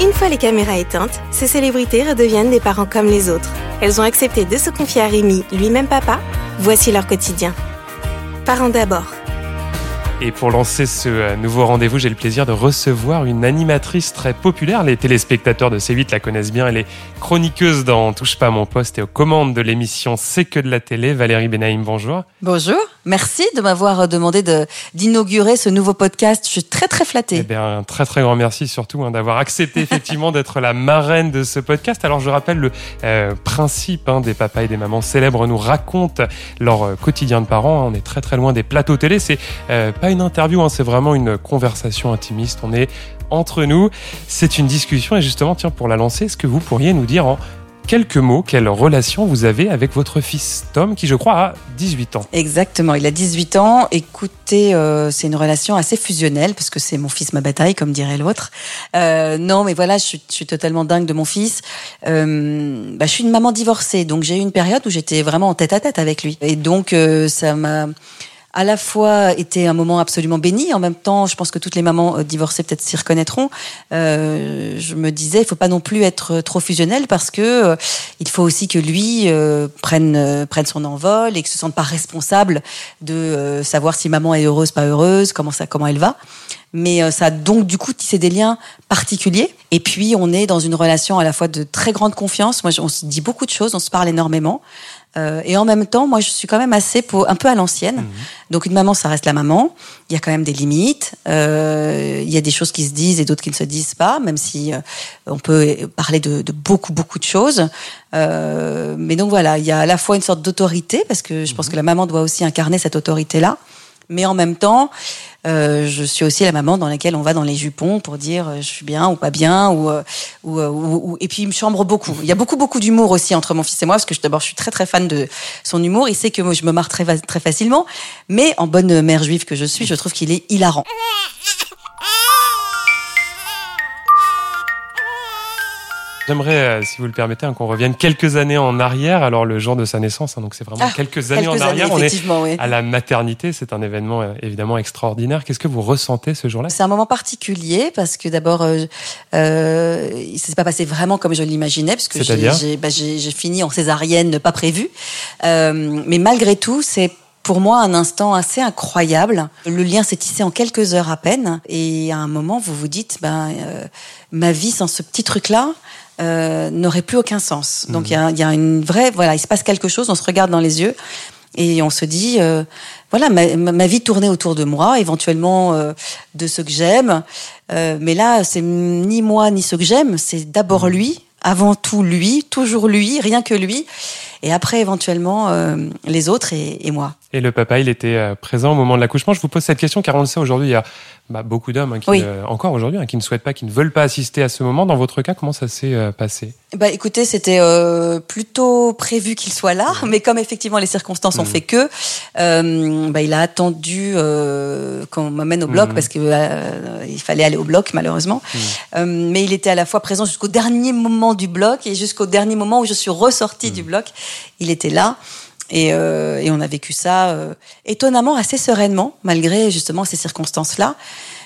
Une fois les caméras éteintes, ces célébrités redeviennent des parents comme les autres. Elles ont accepté de se confier à Rémi, lui-même papa. Voici leur quotidien. Parents d'abord. Et pour lancer ce euh, nouveau rendez-vous, j'ai le plaisir de recevoir une animatrice très populaire. Les téléspectateurs de C8 la connaissent bien. Elle est chroniqueuse dans Touche pas à mon poste et aux commandes de l'émission C'est que de la télé. Valérie Benaïm, bonjour. Bonjour. Merci de m'avoir demandé d'inaugurer ce nouveau podcast. Je suis très très flattée. Eh bien, un très très grand merci surtout hein, d'avoir accepté effectivement d'être la marraine de ce podcast. Alors je rappelle le euh, principe hein, des papas et des mamans célèbres nous racontent leur euh, quotidien de parents. On est très très loin des plateaux télé. C'est pas une interview, hein, c'est vraiment une conversation intimiste. On est entre nous. C'est une discussion et justement, tiens, pour la lancer, est-ce que vous pourriez nous dire en quelques mots quelle relation vous avez avec votre fils Tom, qui je crois a 18 ans? Exactement, il a 18 ans. Écoutez, euh, c'est une relation assez fusionnelle, parce que c'est mon fils ma bataille, comme dirait l'autre. Euh, non, mais voilà, je suis, totalement dingue de mon fils. Euh, bah, je suis une maman divorcée, donc j'ai eu une période où j'étais vraiment en tête à tête avec lui. Et donc, ça m'a à la fois était un moment absolument béni, en même temps, je pense que toutes les mamans euh, divorcées peut-être s'y reconnaîtront. Euh, je me disais, il faut pas non plus être trop fusionnel parce que euh, il faut aussi que lui euh, prenne euh, prenne son envol et que se sente pas responsable de savoir si maman est heureuse, pas heureuse, comment ça, comment elle va. Mais ça a donc du coup tissé des liens particuliers. Et puis on est dans une relation à la fois de très grande confiance. Moi, on se dit beaucoup de choses, on se parle énormément. Euh, et en même temps, moi, je suis quand même assez un peu à l'ancienne. Mhm. Donc, une maman, ça reste la maman. Il y a quand même des limites. Euh, il y a des choses qui se disent et d'autres qui ne se disent pas, même si euh, on peut parler de, de, beaucoup, beaucoup de choses. Euh, mais donc voilà, il y a à la fois une sorte d'autorité, parce que je pense mhm. que la maman doit aussi incarner cette autorité-là. Mais en même temps, euh, je suis aussi la maman dans laquelle on va dans les jupons pour dire euh, je suis bien ou pas bien ou, euh, ou, ou, et puis il me chambre beaucoup. Il y a beaucoup beaucoup d'humour aussi entre mon fils et moi parce que d'abord je suis très très fan de son humour. Il sait que je me marre très très facilement, mais en bonne mère juive que je suis, je trouve qu'il est hilarant. J'aimerais, euh, si vous le permettez, hein, qu'on revienne quelques années en arrière. Alors le jour de sa naissance, hein, donc c'est vraiment ah, quelques années en arrière. on est à la maternité. C'est un événement euh, évidemment extraordinaire. Qu'est-ce que vous ressentez ce jour-là? C'est un moment particulier parce que d'abord, euh, euh, il s'est pas passé vraiment comme je l'imaginais, parce que j'ai bah, fini en césarienne pas prévue. Euh, mais malgré tout, c'est pour moi un instant assez incroyable. Le lien s'est tissé en quelques heures à peine, et à un moment, vous vous dites, ben, euh, ma vie sans ce petit truc-là, euh, n'aurait plus aucun sens. Donc il y, a, y, a, une vraie, voilà, il se passe quelque chose, on se regarde dans les yeux et on se dit, euh, voilà, ma, ma, vie tournait autour de moi, éventuellement euh, de ce que j'aime, euh, mais là c'est ni moi ni ce que j'aime, c'est d'abord mmh. lui, avant tout lui, toujours lui, rien que lui, et après éventuellement euh, les autres et, et, moi. Et le papa, il était présent au moment de l'accouchement. Je vous pose cette question car on le sait aujourd'hui, il y a bah, beaucoup d'hommes hein, qui, euh, encore aujourd'hui, hein, qui ne souhaitent pas, qui ne veulent pas assister à ce moment. Dans votre cas, comment ça s'est euh, passé? Bah, écoutez, c'était euh, plutôt prévu qu'il soit là, mais comme effectivement les circonstances ont mmh. fait que, euh, bah, il a attendu qu'on m'amène au bloc mmh. parce que il fallait aller au bloc malheureusement. Mmh. mais il était à la fois présent jusqu'au dernier moment du bloc et jusqu'au dernier moment où je suis ressortie du bloc, il était là. Et, euh, et, on a vécu ça euh, étonnamment assez sereinement, malgré justement ces circonstances-là.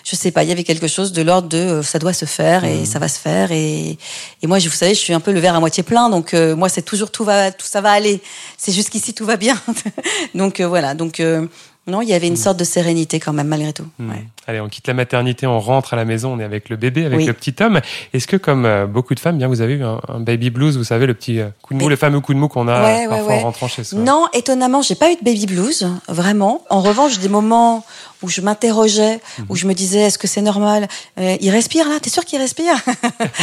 Je sais pas, il y avait quelque chose de l'ordre de euh, ça doit se faire et mmh. ça va se faire. Et, et moi, vous savez, je suis un peu le verre à moitié plein, donc euh, moi, c'est toujours tout va, tout ça va aller. C'est jusqu'ici tout va bien. donc voilà. Donc non, il y avait une mmh. sorte de sérénité quand même, malgré tout. Mmh. Ouais. Allez, on quitte la maternité, on rentre à la maison, on est avec le bébé, avec le petit homme. Est-ce que, comme euh, beaucoup de femmes, bien, vous avez eu un, baby blues, vous savez, le petit euh, coup de mou, le fameux coup de mou qu'on a parfois en rentrant chez soi? Non, étonnamment, j'ai pas eu de baby blues, vraiment. En revanche, des moments où je m'interrogeais, mhm. où je me disais, est-ce que c'est normal euh, Il respire là T'es sûr qu'il respire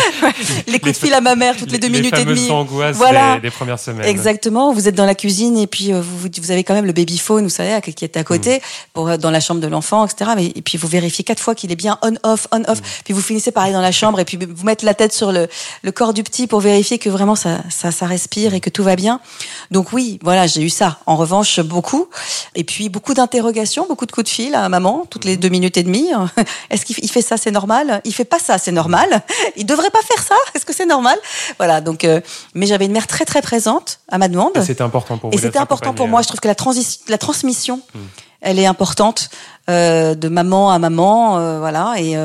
Les coups de fil à ma mère toutes les, deux minutes et demie. angoisses voilà. des, premières semaines. Exactement. Vous êtes dans la cuisine et puis vous, vous avez quand même le baby phone, vous savez, qui est à côté, mhm. pour dans la chambre de l'enfant, etc. Mais, et puis vous vérifiez quatre fois qu'il est bien on-off, on-off. Mm. Puis vous finissez par aller dans la chambre et puis vous mettre la tête sur le, le corps du petit pour vérifier que vraiment ça, ça, ça respire et que tout va bien. Donc oui, voilà, j'ai eu ça. En revanche, beaucoup. Et puis beaucoup d'interrogations, beaucoup de coups de fil à maman, toutes les mm. deux minutes et demie. Est-ce qu'il fait ça, c'est normal? Il fait pas ça, c'est normal. Il devrait pas faire ça. Est-ce que c'est normal? Voilà. Donc, euh, mais j'avais une mère très très présente à ma demande. C'était important pour vous. Et c'était important pour moi. Je trouve que la, transi la transmission. Mm elle est importante euh, de maman à maman, euh, voilà. Et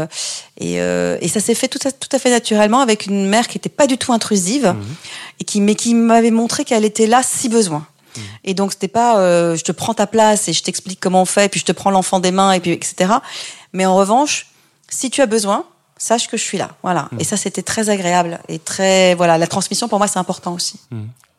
et, et ça s'est fait tout à, tout à fait naturellement avec une mère qui était pas du tout intrusive Mhm. et qui mais qui m'avait montré qu'elle était là si besoin. Et donc c'était pas euh, je te prends ta place et je t'explique comment on fait, puis je te prends l'enfant des mains et puis etc. Mais en revanche, si tu as besoin, sache que je suis là. Voilà. Et ça c'était très agréable et très voilà la transmission pour moi c'est important aussi.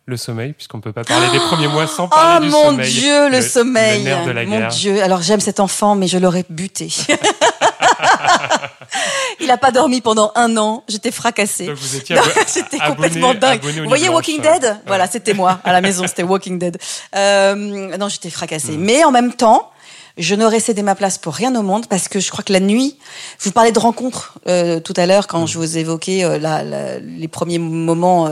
Le sommeil, puisqu'on peut pas parler des premiers mois sans Oh parler du mon sommeil. Dieu, le, sommeil. Le nerf de la mon guerre. Dieu. Alors j'aime cet enfant, mais je l'aurais buté. Il a pas dormi pendant un an. J'étais fracassée. Donc vous étiez J'étais complètement dingue. Vous voyez Walking Dead? Ouais. Voilà, c'était moi à la maison, c'était Walking Dead. Euh, non, j'étais Mm. fracassée. Mais en même temps, je n'aurais cédé ma place pour rien au monde parce que je crois que la nuit, je vous parlais de rencontres euh, tout à l'heure Mm. quand je vous évoquais euh, la- la- les premiers moments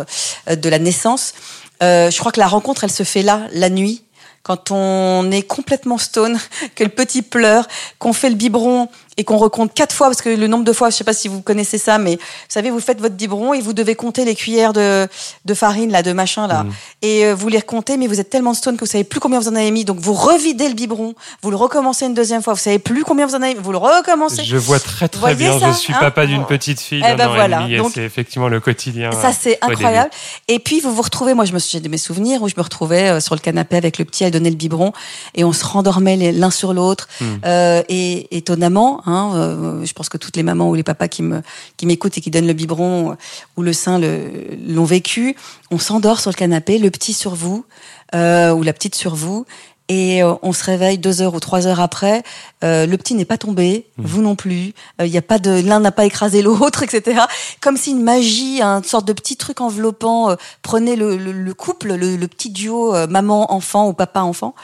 euh, de la naissance. Je crois que la rencontre, elle se fait là, la nuit, quand on est complètement stone, que le petit pleure, qu'on fait le biberon et qu'on recompte quatre fois, parce que le nombre de fois, je sais pas si vous connaissez ça, mais vous savez, vous faites votre biberon et vous devez compter les cuillères de, de farine, là, de machin, là. Et euh, vous les recomptez, mais vous êtes tellement stone que vous savez plus combien vous en avez mis. Donc vous revidez le biberon, vous le recommencez une deuxième fois, vous savez plus combien vous en avez mis, vous le recommencez. Je vois très très Voyez bien. ça, je suis hein papa d'une petite fille Eh ben voilà. c'est effectivement le quotidien. Ça, c'est euh, au incroyable. Et puis, vous vous retrouvez, moi, je me suis, de mes souvenirs où je me retrouvais euh, sur le canapé avec le petit à donner le biberon et on se rendormait l'un sur l'autre. Hmm. Euh, et étonnamment, hein, euh, je pense que toutes les mamans ou les papas qui me, qui m'écoutent et qui donnent le biberon euh, ou le sein l'ont vécu, on s'endort sur le canapé, le petit sur vous, euh, ou la petite sur vous. Et euh, on se réveille deux heures ou trois heures après. euh, le petit n'est pas tombé, vous non plus. Il y a pas de l'un n'a pas écrasé l'autre, etc. Comme si une magie, une sorte de petit truc enveloppant euh, prenait le, le- le couple, le, le petit duo euh, maman-enfant ou papa-enfant.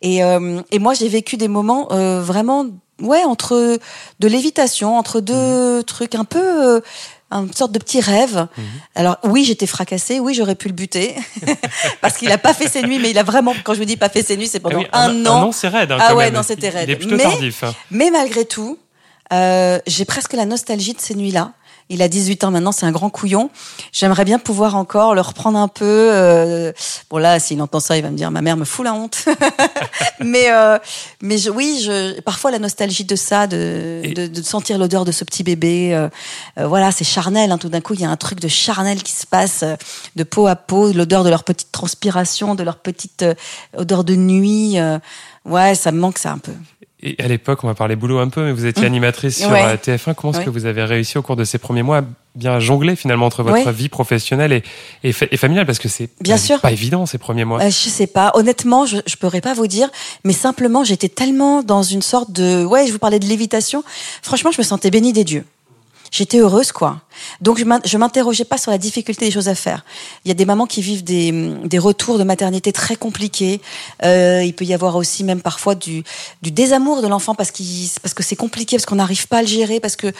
Et, euh, et moi, j'ai vécu des moments euh, vraiment, ouais, entre de lévitation, entre deux trucs un peu. euh, une sorte de petit rêve. Alors oui, j'étais fracassée, oui, j'aurais pu le buter parce qu'il a pas fait ses nuits, mais il a vraiment, quand je vous dis pas fait ses nuits, c'est Ah pendant oui, un, an. an. Un an, c'est raide. hein, Ah ouais, même. non, c'était raide. Il est plutôt Mais- tardif. hein. Mais malgré tout, euh, j'ai presque la nostalgie de ces nuits-là. Il a 18 ans maintenant, c'est un grand couillon. J'aimerais bien pouvoir encore le reprendre un peu. euh, bon là, s'il entend ça, il va me dire ma mère me fout la honte. mais euh, mais je, oui, je, parfois la nostalgie de ça, de, Et- de, de sentir l'odeur de ce petit bébé. euh, voilà, c'est charnel. hein. tout d'un coup, il y a un truc de charnel qui se passe de peau à peau, l'odeur de leur petite transpiration, de leur petite odeur de nuit. ouais, ça me manque ça un peu. Et à l'époque, on va parler boulot un peu, mais vous étiez animatrice sur Mmh. Ouais. euh, TF1. Comment est-ce Ouais. que vous avez réussi au cours de ces premiers mois à bien jongler finalement entre votre Ouais. vie professionnelle et, et, fa- et familiale? Parce que c'est Bien sûr. pas évident ces premiers mois. Euh, je sais pas. Honnêtement, je, je pourrais pas vous dire. Mais simplement, j'étais tellement dans une sorte de, ouais, je vous parlais de lévitation. Franchement, je me sentais bénie des dieux. J'étais heureuse, quoi. Donc, je m'in- je m'interrogeais pas sur la difficulté des choses à faire. Il y a des mamans qui vivent des, des retours de maternité très compliqués. Euh, il peut y avoir aussi même parfois du, du désamour de l'enfant parce, qu'il parce que c'est compliqué, parce qu'on n'arrive pas à le gérer, parce que,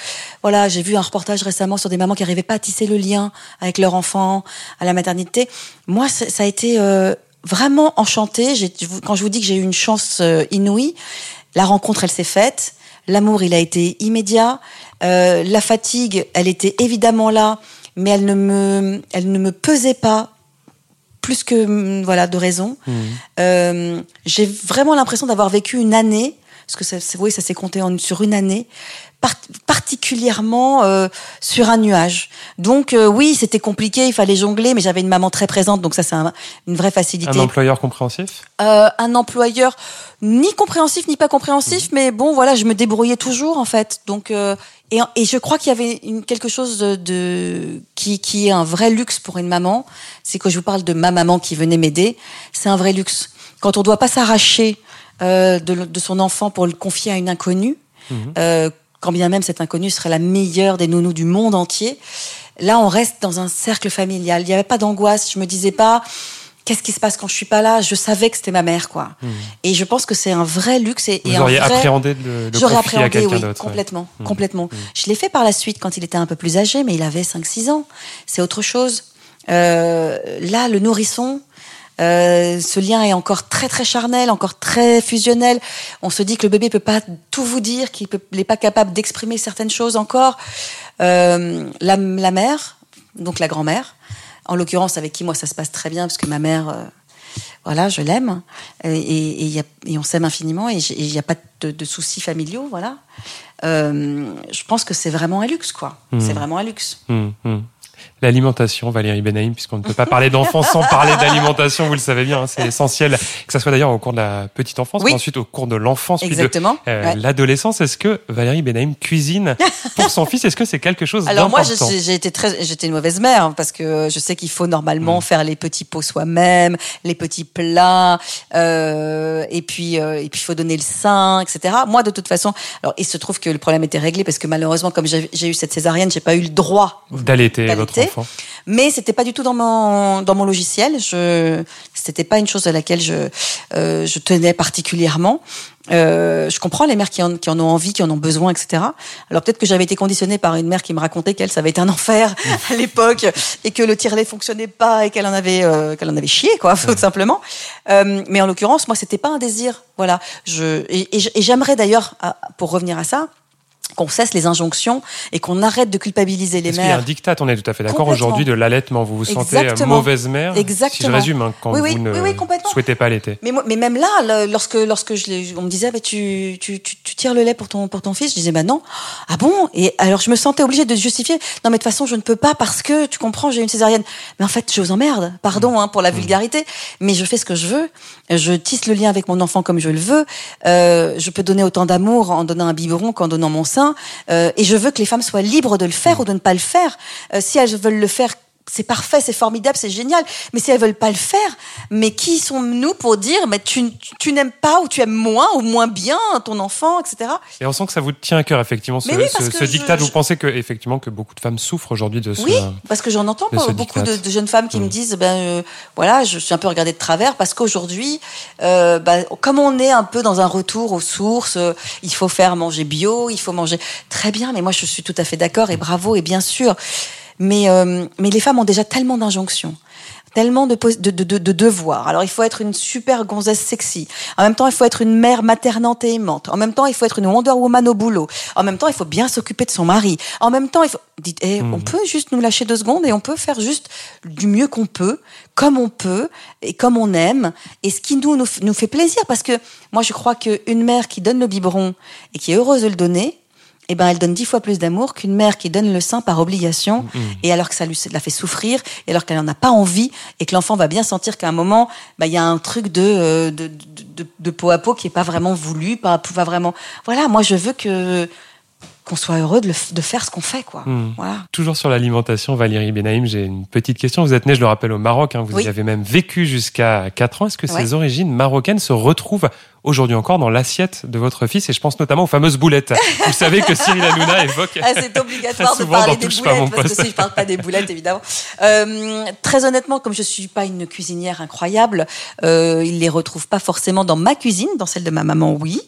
voilà, j'ai vu un reportage récemment sur des mamans qui n'arrivaient pas à tisser le lien avec leur enfant à la maternité. Moi, ça a été euh, vraiment enchantée. Quand je vous dis que j'ai eu une chance euh, inouïe, la rencontre, elle s'est faite. L'amour, il a été immédiat. Euh, la fatigue, elle était évidemment là, mais elle ne me, elle ne me pesait pas plus que voilà de raison. Euh, j'ai vraiment l'impression d'avoir vécu une année, parce que ça, oui, ça s'est compté en, sur une année, par- particulièrement euh, sur un nuage. Donc euh, oui, c'était compliqué, il fallait jongler, mais j'avais une maman très présente, donc ça c'est un- une vraie facilité. Un employeur compréhensif? Euh, un employeur ni compréhensif ni pas compréhensif, mais bon voilà, je me débrouillais toujours en fait. Donc euh, et, et je crois qu'il y avait une, quelque chose de, de- qui, qui est un vrai luxe pour une maman, c'est que je vous parle de ma maman qui venait m'aider, c'est un vrai luxe. Quand on doit pas s'arracher euh, de, son enfant pour le confier à une inconnue, euh, quand bien même cette inconnue serait la meilleure des nounous du monde entier, là on reste dans un cercle familial. Il n'y avait pas d'angoisse. Je me disais pas qu'est-ce qui se passe quand je suis pas là? Je savais que c'était ma mère, quoi. Et je pense que c'est un vrai luxe et, Vous et auriez un vrai... appréhendé de le, de J'aurais à appréhendé, quelqu'un oui, ouais. complètement, Mm. complètement. Je l'ai fait par la suite quand il était un peu plus âgé, mais il avait 5-6 ans. C'est autre chose. Euh, là, le nourrisson, euh, ce lien est encore très très charnel, encore très fusionnel. On se dit que le bébé peut pas tout vous dire, qu'il n'est pas capable d'exprimer certaines choses encore. Euh, la, la mère, donc la grand-mère, en l'occurrence avec qui moi ça se passe très bien parce que ma mère, euh, Voilà, je l'aime et, et, y a, et, on s'aime infiniment et il n'y a pas de, de, soucis familiaux, voilà. Je pense que c'est vraiment un luxe, quoi. Mmh. C'est vraiment un luxe. Mmh, mmh. L'alimentation, Valérie Benaïm, puisqu'on ne peut pas parler d'enfants sans parler d'alimentation, vous le savez bien, hein, c'est essentiel, que ça soit d'ailleurs au cours de la petite enfance, oui. mais ensuite au cours de l'enfance, puis de euh, ouais. l'adolescence. Est-ce que Valérie Benaïm cuisine pour son fils? Est-ce que c'est quelque chose Alors moi, d'important? j'ai été très, j'étais une mauvaise mère hein, parce que je sais qu'il faut normalement Mm. faire les petits pots soi-même, les petits plats, euh, et puis euh, et puis il faut donner le sein, etc. Moi, de toute façon, alors il se trouve que le problème était réglé parce que malheureusement, comme j'ai eu cette césarienne, j'ai pas eu le droit d'allaiter votre. Enfant. Mais c'était pas du tout dans mon dans mon logiciel. Je c'était pas une chose à laquelle je euh, je tenais particulièrement. Euh, je comprends les mères qui en, qui en ont envie, qui en ont besoin, etc. Alors peut-être que j'avais été conditionnée par une mère qui me racontait qu'elle, ça avait été un enfer à l'époque et que le tire-lait fonctionnait pas et qu'elle en avait, euh, qu'elle en avait chié, quoi, tout simplement. Euh, mais en l'occurrence, moi, c'était pas un désir. Voilà. Je et, et, et j'aimerais d'ailleurs, pour revenir à ça, qu'on cesse les injonctions et qu'on arrête de culpabiliser les Parce qu'il y a un mères. dictat, on est tout à fait d'accord aujourd'hui de l'allaitement. Vous vous sentez euh, Exactement. mauvaise mère Si je Exactement. résume, hein, quand Oui, oui, vous ne oui, souhaitez pas allaiter. Mais, moi- mais même là, le- lorsque, lorsque je, on me disait, bah, tu, tu, tu, tu tires le lait pour ton, pour ton fils, je disais, bah non. Ah bon? Et alors, je me sentais obligée de justifier. Non, mais de toute façon, je ne peux pas parce que, tu comprends, j'ai une césarienne. Mais en fait, je vous emmerde. Pardon hein, pour la vulgarité. Mais je fais ce que je veux. Je tisse le lien avec mon enfant comme je le veux. Euh, je peux donner autant d'amour en donnant un biberon qu'en donnant mon sein. Euh, et je veux que les femmes soient libres de le faire ou de ne pas le faire. Euh, si elles veulent le faire, c'est parfait, c'est formidable, c'est génial. Mais si elles veulent pas le faire, mais qui sommes-nous pour dire, mais tu, n'aimes pas ou tu aimes moins ou moins bien ton enfant, etc. Et on sent que ça vous tient à cœur, effectivement, ce, oui, ce, je- dictat. Vous pensez que, effectivement, que beaucoup de femmes souffrent aujourd'hui de ce. Oui, parce que j'en entends pas, beaucoup de, de jeunes femmes qui Mm. me disent, ben euh, voilà, je suis un peu regardée de travers parce qu'aujourd'hui, euh, ben, comme on est un peu dans un retour aux sources, euh, il faut faire manger bio, il faut manger très bien. Mais moi, je suis tout à fait d'accord et bravo et bien sûr. Mais euh, mais les femmes ont déjà tellement d'injonctions tellement de, de, de, de, de devoirs. Alors, il faut être une super gonzesse sexy. En même temps, il faut être une mère maternante et aimante. En même temps, il faut être une Wonder Woman au boulot. En même temps, il faut bien s'occuper de son mari. En même temps, il faut... Dites, eh, Mhm. on peut juste nous lâcher deux secondes et on peut faire juste du mieux qu'on peut, comme on peut et comme on aime, et ce qui nous, nous, nous fait plaisir. Parce que moi, je crois qu'une mère qui donne le biberon et qui est heureuse de le donner, eh ben, elle donne dix fois plus d'amour qu'une mère qui donne le sein par obligation, Mhm. et alors que ça lui la fait souffrir, et alors qu'elle n'en a pas envie, et que l'enfant va bien sentir qu'à un moment, bah, il y a un truc de, euh, de, de, de, de peau à peau qui est pas vraiment voulu, pas, pas vraiment. Voilà, moi je veux que qu'on soit heureux de, le de faire ce qu'on fait, quoi. Mm. Voilà. Toujours sur l'alimentation, Valérie Benaïm, j'ai une petite question. Vous êtes née, je le rappelle, au Maroc. hein. vous Oui. y avez même vécu jusqu'à 4 ans. Est-ce que Ouais. ces origines marocaines se retrouvent aujourd'hui encore dans l'assiette de votre fils Et je pense notamment aux fameuses boulettes. Vous savez que Cyril Hanouna évoque Ah, c'est obligatoire de parler des boulettes, parce que si je parle pas des boulettes, évidemment. Euh, très honnêtement, comme je suis pas une cuisinière incroyable, euh, il les retrouve pas forcément dans ma cuisine, dans celle de ma maman, oui,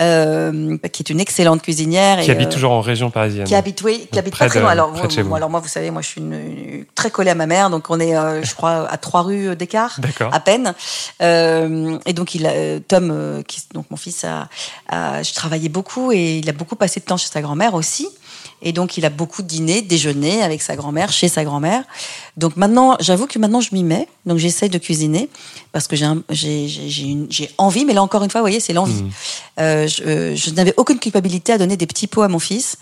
euh, qui est une excellente cuisinière. qui et, habite euh, toujours en région parisienne. qui habite, oui, qui habite pas très loin. Alors, moi, vous. alors moi, vous savez, moi, je suis une, une- très collée à ma mère, donc on est, je crois, à trois rues d'écart, D'accord. à peine. Et donc, il Tom, euh, qui, donc mon fils, a, a- je travaillais beaucoup et il a beaucoup passé de temps chez sa grand-mère aussi. Et donc, il a beaucoup dîné, déjeuné avec sa grand-mère, chez sa grand-mère. Donc maintenant, j'avoue que maintenant, je m'y mets. Donc, j'essaye de cuisiner parce que j'ai envie. Mais là, encore une fois, vous voyez, c'est l'envie. Mm. Euh, je euh, je n'avais aucune culpabilité à donner des petits pots à mon fils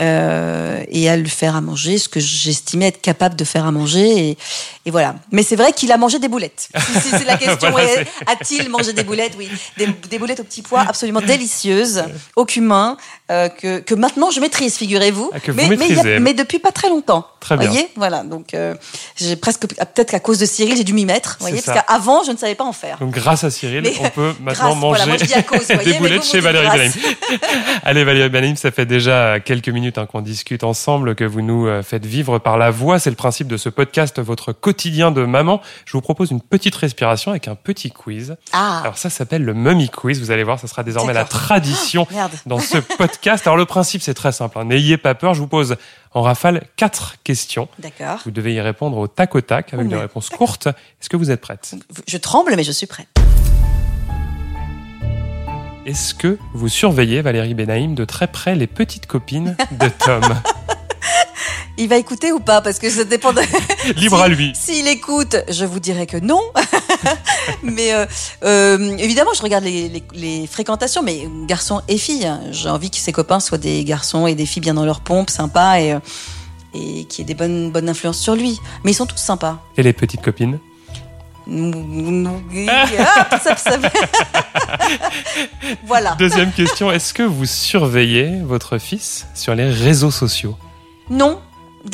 euh, et à lui faire à manger ce que j'estimais être capable de faire à manger. Et, et voilà. Mais c'est vrai qu'il a mangé des boulettes. Si, si c'est la question, Voilà, a-t-il mangé des boulettes? Oui, des, des boulettes aux petits pois absolument délicieuses, au cumin, euh, que, que maintenant je maîtrise, figurez-vous. Ah, mais, mais, a- mais depuis pas très longtemps. Très bien. voyez voilà. Donc euh, j'ai presque peut-être qu'à cause de Cyril, j'ai dû m'y mettre. Voyez ça. parce qu'avant je ne savais pas en faire. Donc grâce à Cyril, Mais on peut maintenant grâce, manger voilà, moi, cause, voyez, des boulettes vous, chez vous Valérie. Benaïm. Allez Valérie Benaïm, ça fait déjà quelques minutes hein, qu'on discute ensemble, que vous nous euh, faites vivre par la voix. C'est le principe de ce podcast, votre quotidien de maman. Je vous propose une petite respiration avec un petit quiz. Ah, Alors ça s'appelle le Mummy Quiz. Vous allez voir, ça sera désormais la tradition dans ce podcast. Alors le principe, c'est très simple. hein. N'ayez pas peur. Je vous pose en rafale quatre questions. D'accord. Vous devez y répondre au tac au tac avec des réponses courtes. Est-ce que vous êtes prête? Je tremble, mais je suis prête. Est-ce que vous surveillez, Valérie Benaïm, de très près les petites copines de Tom? Il va écouter ou pas Parce que ça dépend de. Libre Si- à lui. S'il écoute, je vous dirai que non. mais euh, euh, évidemment, je regarde les, les, les, fréquentations, mais garçons et filles. J'ai envie que ses copains soient des garçons et des filles bien dans leur pompe, sympas et, et qui aient des bonnes, bonnes influences sur lui. Mais ils sont tous sympas. Et les petites copines? Ah, ça, ça... voilà. Deuxième question, est-ce que vous surveillez votre fils sur les réseaux sociaux? Non,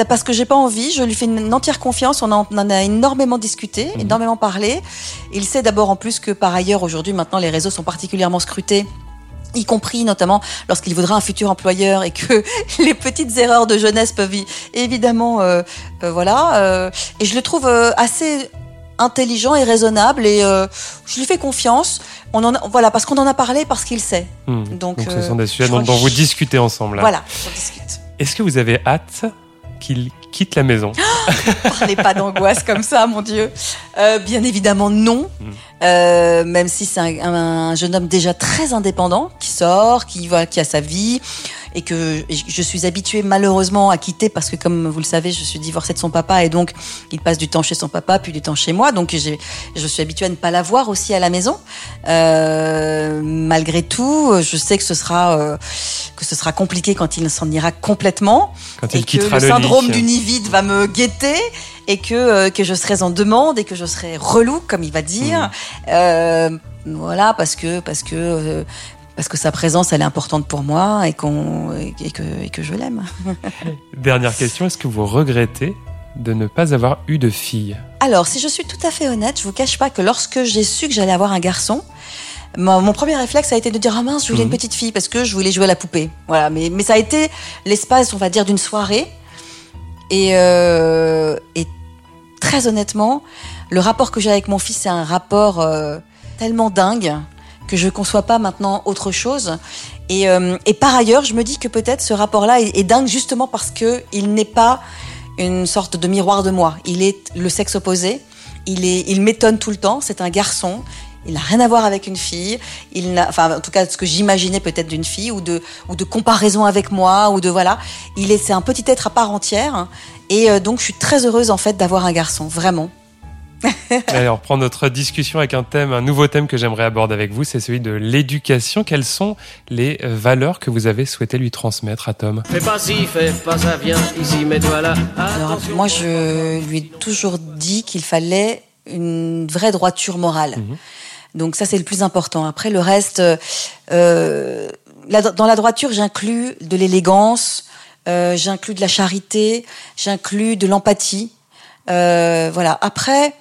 parce que j'ai pas envie. Je lui fais une entière confiance. On en, a énormément discuté, mmh. énormément parlé. Il sait d'abord en plus que par ailleurs aujourd'hui, maintenant, les réseaux sont particulièrement scrutés y compris notamment lorsqu'il voudra un futur employeur et que les petites erreurs de jeunesse peuvent évidemment euh, euh, voilà euh, et je le trouve assez intelligent et raisonnable et je lui fais confiance. On en a, voilà parce qu'on en a parlé parce qu'il sait. Hmm. Donc, Donc, ce sont des sujets dont, dont, vous discutez ensemble. Là. Voilà, on discute. Est-ce que vous avez hâte qu'il quitte la maison Parlez pas d'angoisse comme ça, mon Dieu. Euh, bien évidemment, non. Hmm. Euh, même si c'est un, un, jeune homme déjà très indépendant, qui sort, qui, qui a sa vie et que je suis habituée malheureusement à quitter parce que comme vous le savez, je suis divorcée de son papa et donc il passe du temps chez son papa puis du temps chez moi. Donc je suis habituée à ne pas la voir aussi à la maison. Euh, malgré tout, je sais que ce sera euh, que ce sera compliqué quand il s'en ira complètement quand il et quittera que le, syndrome du nid vide va me guetter et que euh, que je serai en demande et que je serai relou comme il va dire. Mmh. Euh, voilà parce que parce que euh, parce que sa présence, elle est importante pour moi et, qu'on, et, que, et que je l'aime. Dernière question, est-ce que vous regrettez de ne pas avoir eu de fille? Alors, si je suis tout à fait honnête, je vous cache pas que lorsque j'ai su que j'allais avoir un garçon, mon, premier réflexe a été de dire ah mince, je voulais mmh. une petite fille parce que je voulais jouer à la poupée. Voilà, mais, mais ça a été l'espace, on va dire, d'une soirée. Et, euh, et très honnêtement, le rapport que j'ai avec mon fils, c'est un rapport euh, tellement dingue que je conçois pas maintenant autre chose. Et, euh, et par ailleurs, je me dis que peut-être ce rapport-là est, dingue justement parce que il n'est pas une sorte de miroir de moi. Il est le sexe opposé. Il il m'étonne tout le temps. C'est un garçon. Il n'a rien à voir avec une fille. Il n'a, enfin, en tout cas, ce que j'imaginais peut-être d'une fille ou de, ou de comparaison avec moi ou de voilà. Il est, c'est un petit être à part entière. Et euh, donc, je suis très heureuse en fait d'avoir un garçon, vraiment. Allez, on reprend notre discussion avec un thème, un nouveau thème que j'aimerais aborder avec vous, c'est celui de l'éducation. Quelles sont les valeurs que vous avez souhaité lui transmettre à Tom? Fais pas ci, fais pas ça, viens ici, mets-toi là. Alors, moi, je lui ai toujours dit qu'il fallait une vraie droiture morale. Mmh. Donc ça, c'est le plus important. Après, le reste, euh, la, dans la droiture, j'inclus de l'élégance, euh, j'inclus de la charité, j'inclus de l'empathie. Euh, voilà. Après,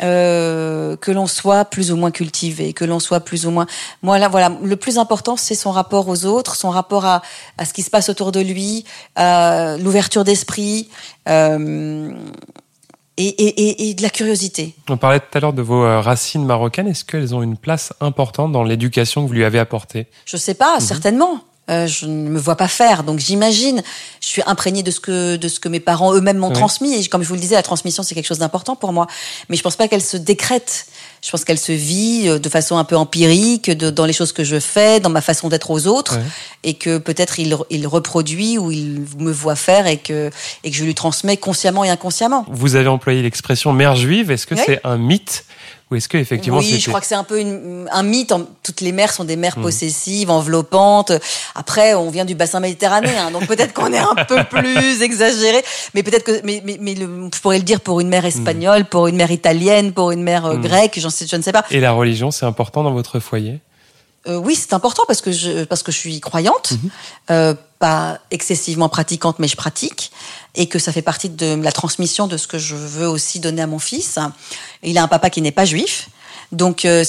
euh, que l'on soit plus ou moins cultivé, que l'on soit plus ou moins. Moi là, voilà, le plus important, c'est son rapport aux autres, son rapport à, à ce qui se passe autour de lui, euh, l'ouverture d'esprit. Euh, et, et, et, de la curiosité. On parlait tout à l'heure de vos racines marocaines. Est-ce qu'elles ont une place importante dans l'éducation que vous lui avez apportée? Je sais pas, mmh. certainement. Euh, je ne me vois pas faire, donc j'imagine. Je suis imprégnée de ce que de ce que mes parents eux-mêmes m'ont oui. transmis. Et comme je vous le disais, la transmission c'est quelque chose d'important pour moi. Mais je pense pas qu'elle se décrète. Je pense qu'elle se vit de façon un peu empirique de, dans les choses que je fais, dans ma façon d'être aux autres, et que peut-être il, il reproduit ou il me voit faire et que et que je lui transmets consciemment et inconsciemment. Vous avez employé l'expression mère juive. Est-ce que Oui. c'est un mythe ou est-ce que effectivement Oui, je crois que c'est un peu une- un mythe. Toutes les mères sont des mères possessives, enveloppantes. Après, on vient du bassin méditerranéen, donc peut-être qu'on est un peu plus exagéré. Mais peut-être que, mais, mais, mais le- je pourrais le dire pour une mère espagnole, pour une mère italienne, pour une mère euh, Mm. grecque. J'en sais, je ne sais pas. Et la religion, c'est important dans votre foyer? Euh, oui, c'est important parce que je parce que je suis croyante, euh, pas excessivement pratiquante, mais je pratique et que ça fait partie de la transmission de ce que je veux aussi donner à mon fils. Il a un papa qui n'est pas juif. Donc euh,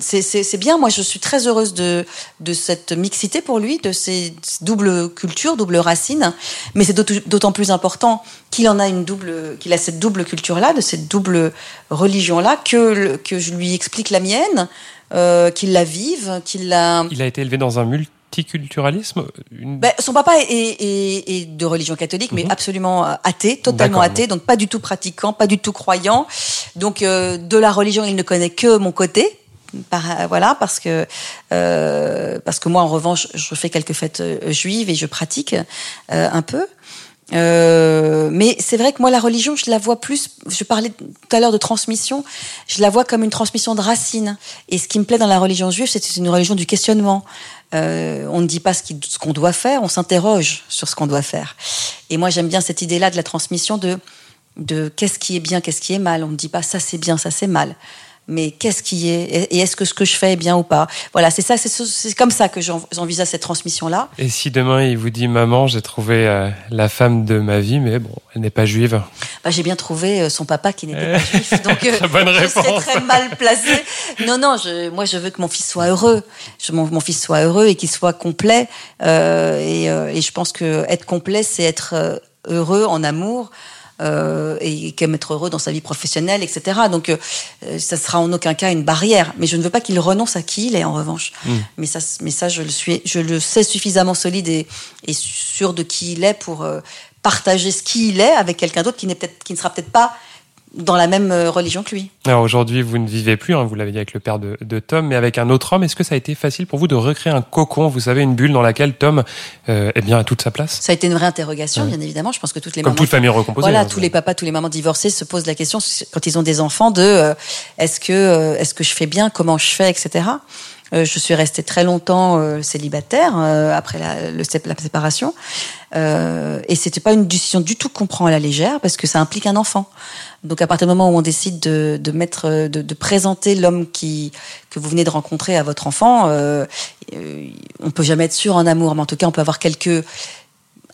c'est bien. Moi, je suis très heureuse de de cette mixité pour lui, de ces doubles cultures, doubles racines. Mais c'est d'autant- plus important qu'il en a une double, qu'il a cette double culture-là, de cette double religion-là, que le- que je lui explique la mienne, euh, qu'il la vive, qu'il la. Il a été élevé dans un multiculturalisme une... Ben, son papa est, est- est de religion catholique, mais Mhm. absolument euh, athée, totalement athée, donc pas du tout pratiquant, pas du tout croyant. Donc euh, de la religion, il ne connaît que mon côté. Par, euh, voilà, parce que euh, parce que moi, en revanche, je fais quelques fêtes euh, juives et je pratique euh, un peu. Euh, mais c'est vrai que moi, la religion, je la vois plus. Je parlais tout à l'heure de transmission. Je la vois comme une transmission de racines. Et ce qui me plaît dans la religion juive, c'est une religion du questionnement. Euh, on ne dit pas ce qu'on doit faire, on s'interroge sur ce qu'on doit faire. Et moi, j'aime bien cette idée-là de la transmission de de qu'est-ce qui est bien, qu'est-ce qui est mal. On ne dit pas ça c'est bien, ça c'est mal. Mais qu'est-ce qui est et est-ce que ce que je fais est bien ou pas? Voilà, c'est ça, c'est ce- c'est comme ça que j'en- j'envisage cette transmission-là. Et si demain il vous dit maman, j'ai trouvé euh, la femme de ma vie, mais bon, elle n'est pas juive. Bah, j'ai bien trouvé euh, son papa qui n'était pas juif, donc euh, bonne je très mal placée. Non, non, je, moi je veux que mon fils soit heureux, je, mon, mon fils soit heureux et qu'il soit complet. Euh, et, euh, et je pense que être complet, c'est être heureux en amour. Euh, et comme être heureux dans sa vie professionnelle, etc. Donc, euh, ça sera en aucun cas une barrière. Mais je ne veux pas qu'il renonce à qui il est, en revanche. Mais ça, mais ça, je le suis, je le sais suffisamment solide et, et sûr de qui il est pour euh, partager ce qui il est avec quelqu'un d'autre qui n'est peut-être, qui ne sera peut-être pas dans la même euh, religion que lui. Alors aujourd'hui, vous ne vivez plus, hein, vous l'avez dit avec le père de, de Tom, mais avec un autre homme. Est-ce que ça a été facile pour vous de recréer un cocon, vous savez, une bulle dans laquelle Tom euh, eh bien, a toute sa place? Ça a été une vraie interrogation, bien évidemment. Je pense que toutes les Comme mamans toute famille recomposée. Voilà, hein, tous les papas, tous les mamans divorcés se posent la question quand ils ont des enfants de euh, est-ce que euh, est-ce que je fais bien, comment je fais, etc. Euh, je suis restée très longtemps euh, célibataire euh, après la, le, la séparation, euh, et c'était pas une décision du tout qu'on prend à la légère parce que ça implique un enfant. Donc à partir du moment où on décide de, de mettre, euh, de, de présenter l'homme qui que vous venez de rencontrer à votre enfant, euh, on peut jamais être sûr en amour, mais en tout cas on peut avoir quelques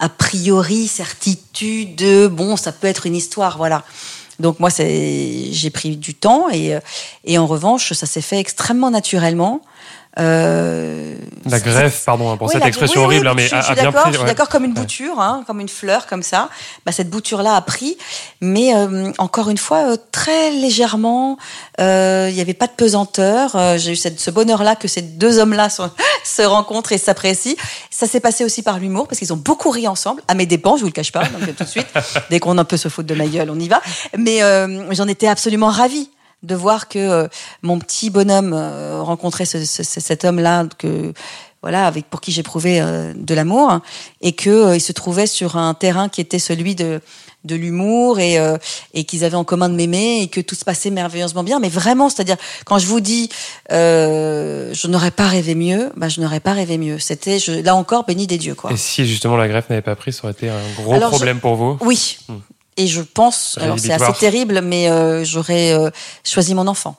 a priori certitude de bon ça peut être une histoire voilà donc moi j'ai pris du temps et euh, et en revanche ça s'est fait extrêmement naturellement euh, La greffe, pardon pour oui, cette expression oui, oui, horrible, hein, mais je, a, je suis bien d'accord, pris. je suis ouais. d'accord comme une bouture, hein, comme une fleur, comme ça. Bah, cette bouture-là a pris, mais euh, encore une fois euh, très légèrement. euh, Il n'y avait pas de pesanteur. euh, J'ai eu cette, ce bonheur-là que ces deux hommes-là se, rencontrent et s'apprécient. Ça s'est passé aussi par l'humour parce qu'ils ont beaucoup ri ensemble, à mes dépens, je vous le cache pas. Donc euh, tout de suite, dès qu'on un peu se fout de ma gueule, on y va. Mais euh, j'en étais absolument ravie de voir que euh, mon petit bonhomme euh, rencontrait ce, ce- ce- cet homme-là que voilà avec pour qui j'éprouvais euh, de l'amour et que euh, il se trouvait sur un terrain qui était celui de de l'humour et euh, et qu'ils avaient en commun de m'aimer et que tout se passait merveilleusement bien. Mais vraiment c'est-à-dire quand je vous dis euh, je n'aurais pas rêvé mieux bah je n'aurais pas rêvé mieux. C'était je, là encore béni des dieux quoi. Et si justement la greffe n'avait pas pris, ça aurait été un gros Alors, je- problème pour vous? Oui et je pense alors c'est assez terrible mais euh, j'aurais euh, choisi mon enfant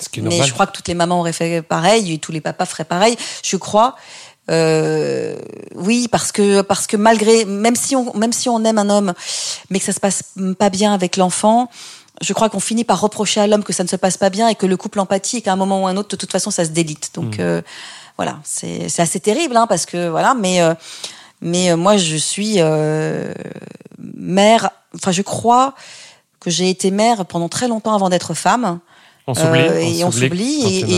Ce qui est Mais je crois que toutes les mamans auraient fait pareil et tous les papas feraient pareil. Je crois. Euh, oui, parce que parce que malgré même si on même si on aime un homme, mais que ça se passe pas bien avec l'enfant, je crois qu'on finit par reprocher à l'homme que ça ne se passe pas bien et que le couple empathie et qu'à un moment ou un autre, de toute façon, ça se délite. Donc euh, voilà, c'est c'est assez terrible, hein, parce que voilà, mais euh, mais euh, moi je suis euh, mère. Enfin, je crois que j'ai été mère pendant très longtemps avant d'être femme. On s'oublie. Euh, et on s'oublie et, c'est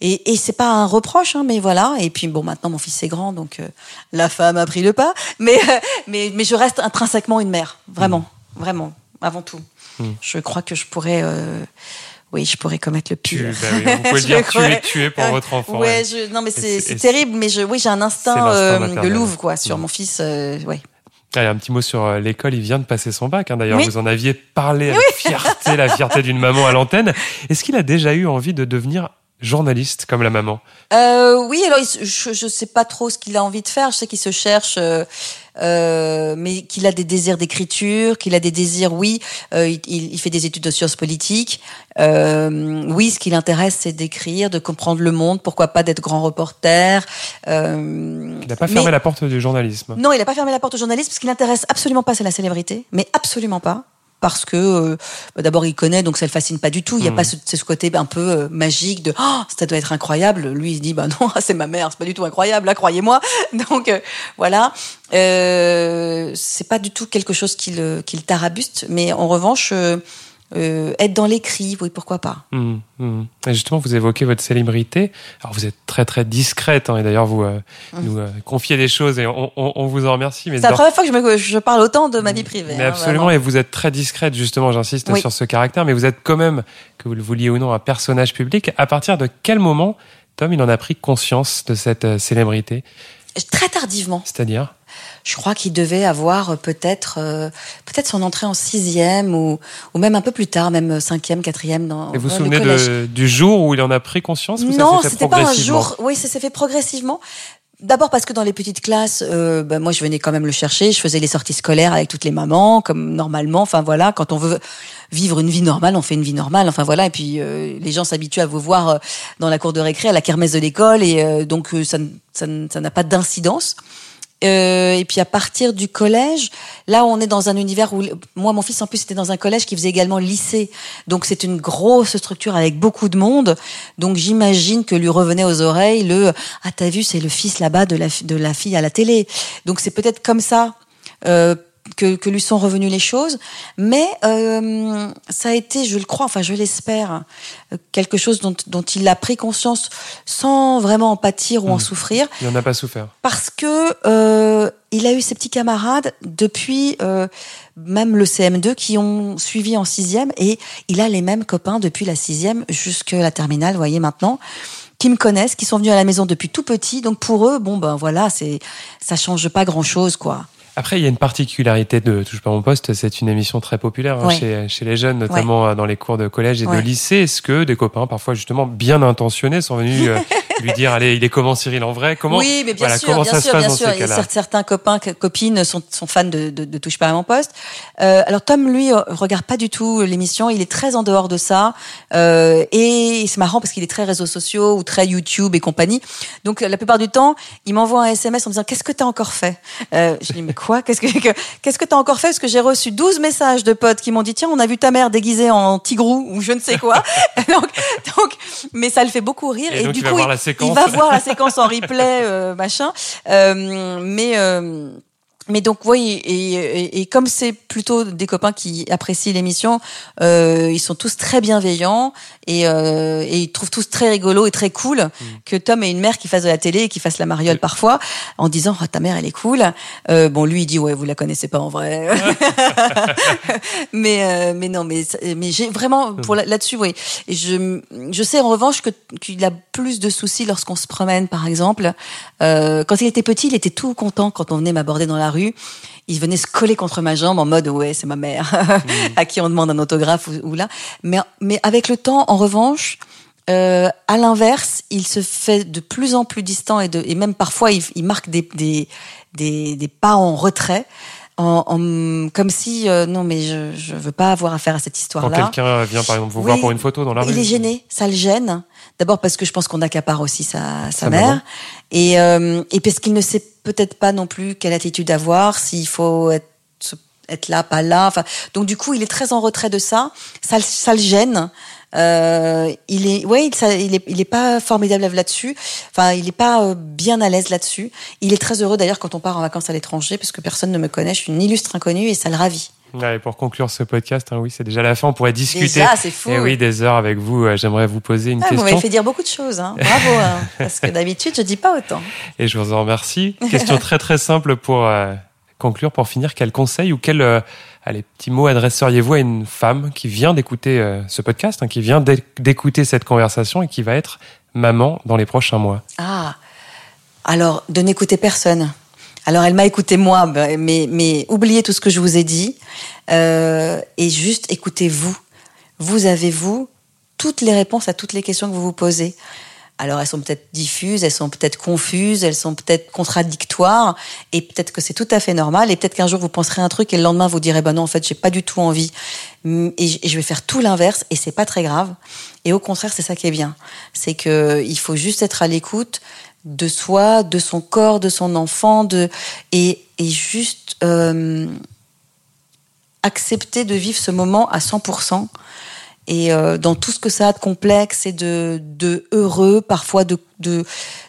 et, et, et c'est pas un reproche hein, mais voilà et puis bon maintenant mon fils est grand donc euh, la femme a pris le pas mais euh, mais mais je reste intrinsèquement une mère vraiment vraiment avant tout Mm. je crois que je pourrais euh, oui je pourrais commettre le Tu, pire bah oui, vous pouvez dire tuer, tuer pour Ouais. votre enfant. ouais, ouais. je, non mais c'est terrible mais je oui j'ai un instinct de louve quoi sur Mm. mon fils euh, ouais Allez, un petit mot sur euh, l'école. Il vient de passer son bac. hein. D'ailleurs, Oui. vous en aviez parlé avec fierté, la fierté d'une maman à l'antenne. Est-ce qu'il a déjà eu envie de devenir journaliste comme la maman Euh, oui, alors je je sais pas trop ce qu'il a envie de faire. Je sais qu'il se cherche, euh, euh, mais qu'il a des désirs d'écriture, qu'il a des désirs. Oui, euh, il, fait des études de sciences politiques. Euh, oui, ce qui l'intéresse, c'est d'écrire, de comprendre le monde. Pourquoi pas d'être grand reporter. Il n'a pas mais- fermé la porte du journalisme. non, il n'a pas fermé la porte au journalisme parce qu'il n'intéresse absolument pas, c'est la célébrité, mais absolument pas. Parce que euh, bah, d'abord il connaît, donc ça le fascine pas du tout. Il n'y a Mm. pas ce, ce côté un peu euh, magique de oh, ça doit être incroyable. Lui il dit bah non c'est ma mère, c'est pas du tout incroyable, là croyez-moi. Donc euh, voilà, euh, c'est pas du tout quelque chose qui le, qui le tarabuste, mais en revanche euh, être dans l'écrit, oui pourquoi pas. Hum, hum. Et justement, vous évoquez votre célébrité. Alors, vous êtes très très discrète, hein, et d'ailleurs, vous euh, nous euh, confiez des choses et on, on- on vous en remercie. C'est la première fois que je, me, je parle autant de ma vie privée. mais hein, absolument, vraiment. et vous êtes très discrète, justement, j'insiste Oui. sur ce caractère, mais vous êtes quand même, que vous le vouliez ou non, un personnage public. À partir de quel moment, Tom, il en a pris conscience de cette célébrité? Très tardivement. C'est-à-dire? Je crois qu'il devait avoir peut-être euh, peut-être son entrée en sixième ou, ou même un peu plus tard, même cinquième, quatrième dans. Et vous vous souvenez de- du jour où il en a pris conscience ou Non, c'était pas un jour. Oui, ça s'est fait progressivement. D'abord parce que dans les petites classes, euh, ben, moi je venais quand même le chercher. Je faisais les sorties scolaires avec toutes les mamans, comme normalement. Enfin voilà, quand on veut vivre une vie normale, on fait une vie normale. Enfin voilà, et puis euh, les gens s'habituent à vous voir euh, dans la cour de récré, à la kermesse de l'école, et euh, donc euh, ça n'a pas d'incidence. Euh, et puis à partir du collège, là on est dans un univers où moi mon fils en plus était dans un collège qui faisait également lycée, donc c'est une grosse structure avec beaucoup de monde. Donc j'imagine que lui revenait aux oreilles le ah t'as vu c'est le fils là-bas de la de la fille à la télé. Donc c'est peut-être comme ça. Euh, que, que lui sont revenues les choses, mais euh, ça a été, je le crois, enfin je l'espère, quelque chose dont, dont il a pris conscience sans vraiment en pâtir ou en Mhm. souffrir, Il n'en a pas souffert. parce que euh, il a eu ses petits camarades depuis euh, même le CM2 qui ont suivi en sixième et il a les mêmes copains depuis la sixième jusque la terminale, vous voyez maintenant qui me connaissent, qui sont venus à la maison depuis tout petit. Donc pour eux, bon ben voilà, c'est ça change pas grand chose quoi. Après, il y a une particularité de Touche pas mon poste, c'est une émission très populaire hein, chez, chez les jeunes, notamment euh, dans les cours de collège et de lycée. Est-ce que des copains, parfois justement bien intentionnés, sont venus euh, lui dire, allez, il est comment Cyril en vrai? Comment oui, mais bien voilà, sûr, bien sûr, bien sûr. Il certains copains, copines sont, sont fans de, de, de Touche pas à mon poste. Euh, alors Tom, lui, euh, regarde pas du tout l'émission. Il est très en dehors de ça. Euh, et c'est marrant parce qu'il est très réseaux sociaux ou très YouTube et compagnie. Donc la plupart du temps, il m'envoie un SMS en me disant qu'est-ce que t'as encore fait? Euh, Je dis mais quoi? Qu'est-ce que que- qu'est-ce que t'as encore fait? Parce que j'ai reçu 12 messages de potes qui m'ont dit tiens on a vu ta mère déguisée en tigrou ou je ne sais quoi. donc, donc, mais ça le fait beaucoup rire. Et donc, du il va coup, voir la séquence. il va voir la séquence en replay, euh, machin. Euh, mais euh, mais donc oui, et, et, et comme c'est plutôt des copains qui apprécient l'émission, euh, ils sont tous très bienveillants et, euh, et ils trouvent tous très rigolo et très cool Mm. que Tom ait une mère qui fasse de la télé et qui fasse la mariole parfois, en disant oh, ta mère elle est cool. Euh, bon lui il dit ouais vous la connaissez pas en vrai, mais euh, mais non mais mais j'ai vraiment pour là- là-dessus oui. Et je je sais en revanche que qu'il a plus de soucis lorsqu'on se promène par exemple. Euh, quand il était petit il était tout content quand on venait m'aborder dans la rue. Il venait se coller contre ma jambe en mode ouais c'est ma mère à qui on demande un autographe ou, ou là. Mais mais avec le temps en revanche. Euh, à l'inverse, il se fait de plus en plus distant et, de, et même parfois il, il marque des, des, des, des pas en retrait, en, en- comme si euh, non mais je je veux pas avoir affaire à cette Quand histoire-là. quelqu'un vient par exemple vous Oui. voir pour une photo dans la rue Il est gêné, ça le gêne. D'abord parce que je pense qu'on accapare aussi sa, sa, Sa mère, maman. et, euh, et parce qu'il ne sait peut-être pas non plus quelle attitude avoir, s'il faut être, être là, pas là. Enfin, donc du coup, il est très en retrait de ça. Ça, le- ça le gêne. Euh, il est, ouais, il, ça- il est, il est pas formidable là-dessus. Enfin, il est pas euh, bien à l'aise là-dessus. Il est très heureux d'ailleurs quand on part en vacances à l'étranger, parce que personne ne me connaît. Je suis une illustre inconnue et ça le ravit. Ouais, et pour conclure ce podcast, hein, oui, c'est déjà la fin. On pourrait discuter. Déjà, c'est fou. Et oui, des heures avec vous. Euh, J'aimerais vous poser une Ah, vous question. m'avez fait dire beaucoup de choses, hein. bravo. hein. parce que d'habitude, je dis pas autant. Et je vous en remercie. Question très très simple pour euh, conclure, pour finir. Quel conseil ou quel euh, allez, petit mot adresseriez-vous à une femme qui vient d'écouter euh, ce podcast, qui vient d'é- d'écouter cette conversation et qui va être maman dans les prochains mois? Ah, alors de n'écouter personne. Alors elle m'a écouté moi, mais, mais oubliez tout ce que je vous ai dit euh, et juste écoutez-vous. Vous avez, vous, toutes les réponses à toutes les questions que vous vous posez. Alors elles sont peut-être diffuses, elles sont peut-être confuses, elles sont peut-être contradictoires, et peut-être que c'est tout à fait normal, et peut-être qu'un jour vous penserez un truc et le lendemain vous direz bah non en fait j'ai pas du tout envie, et je vais faire tout l'inverse, et c'est pas très grave. Et au contraire c'est ça qui est bien, c'est que il faut juste être à l'écoute de soi, de son corps, de son enfant, de et, et juste euh, accepter de vivre ce moment à 100% et euh, dans tout ce que ça a de complexe et de, de heureux, parfois de, de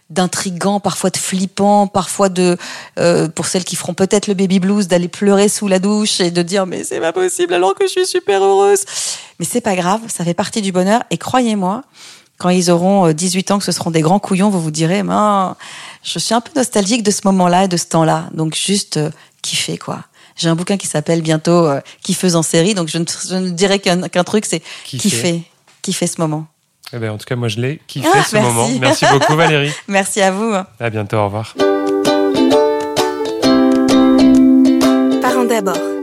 d'intrigant, parfois de flippant, parfois de euh, pour celles qui feront peut-être le baby blues d'aller pleurer sous la douche et de dire mais c'est pas possible alors que je suis super heureuse. Mais c'est pas grave, ça fait partie du bonheur et croyez-moi, quand ils auront euh, 18 ans que ce seront des grands couillons, vous vous direz "Ben, je suis un peu nostalgique de ce moment-là et de ce temps-là." Donc juste euh, kiffer quoi. J'ai un bouquin qui s'appelle bientôt euh, Kiffeuse en série, donc je ne, je ne dirais qu'un truc, c'est Kiffer. kiffer, kiffer ce moment. Eh ben, En tout cas, moi, je l'ai kiffé Ah, ce merci. moment. Merci beaucoup, Valérie. Merci à vous. À bientôt. Au revoir. d'abord.